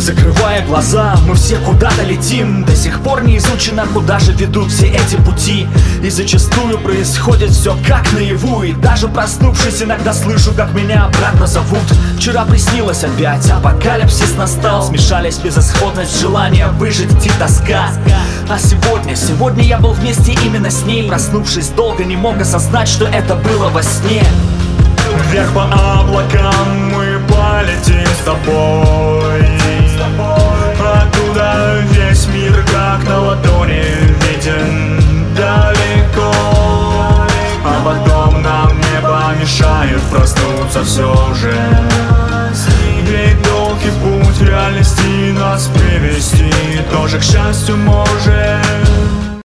Закрывая глаза, мы все куда-то летим. До сих пор не изучено, куда же ведут все эти пути. И зачастую происходит все как наяву. И даже проснувшись, иногда слышу, как меня обратно зовут. Вчера приснилось опять, апокалипсис настал. Смешались безысходность, желание выжить и тоска. А сегодня, сегодня я был вместе именно с ней. Проснувшись долго, не мог осознать, что это было во сне. Вверх по облакам мы полетим с тобой проснуться все же Ведь долгий путь реальности нас привести. Тоже к счастью может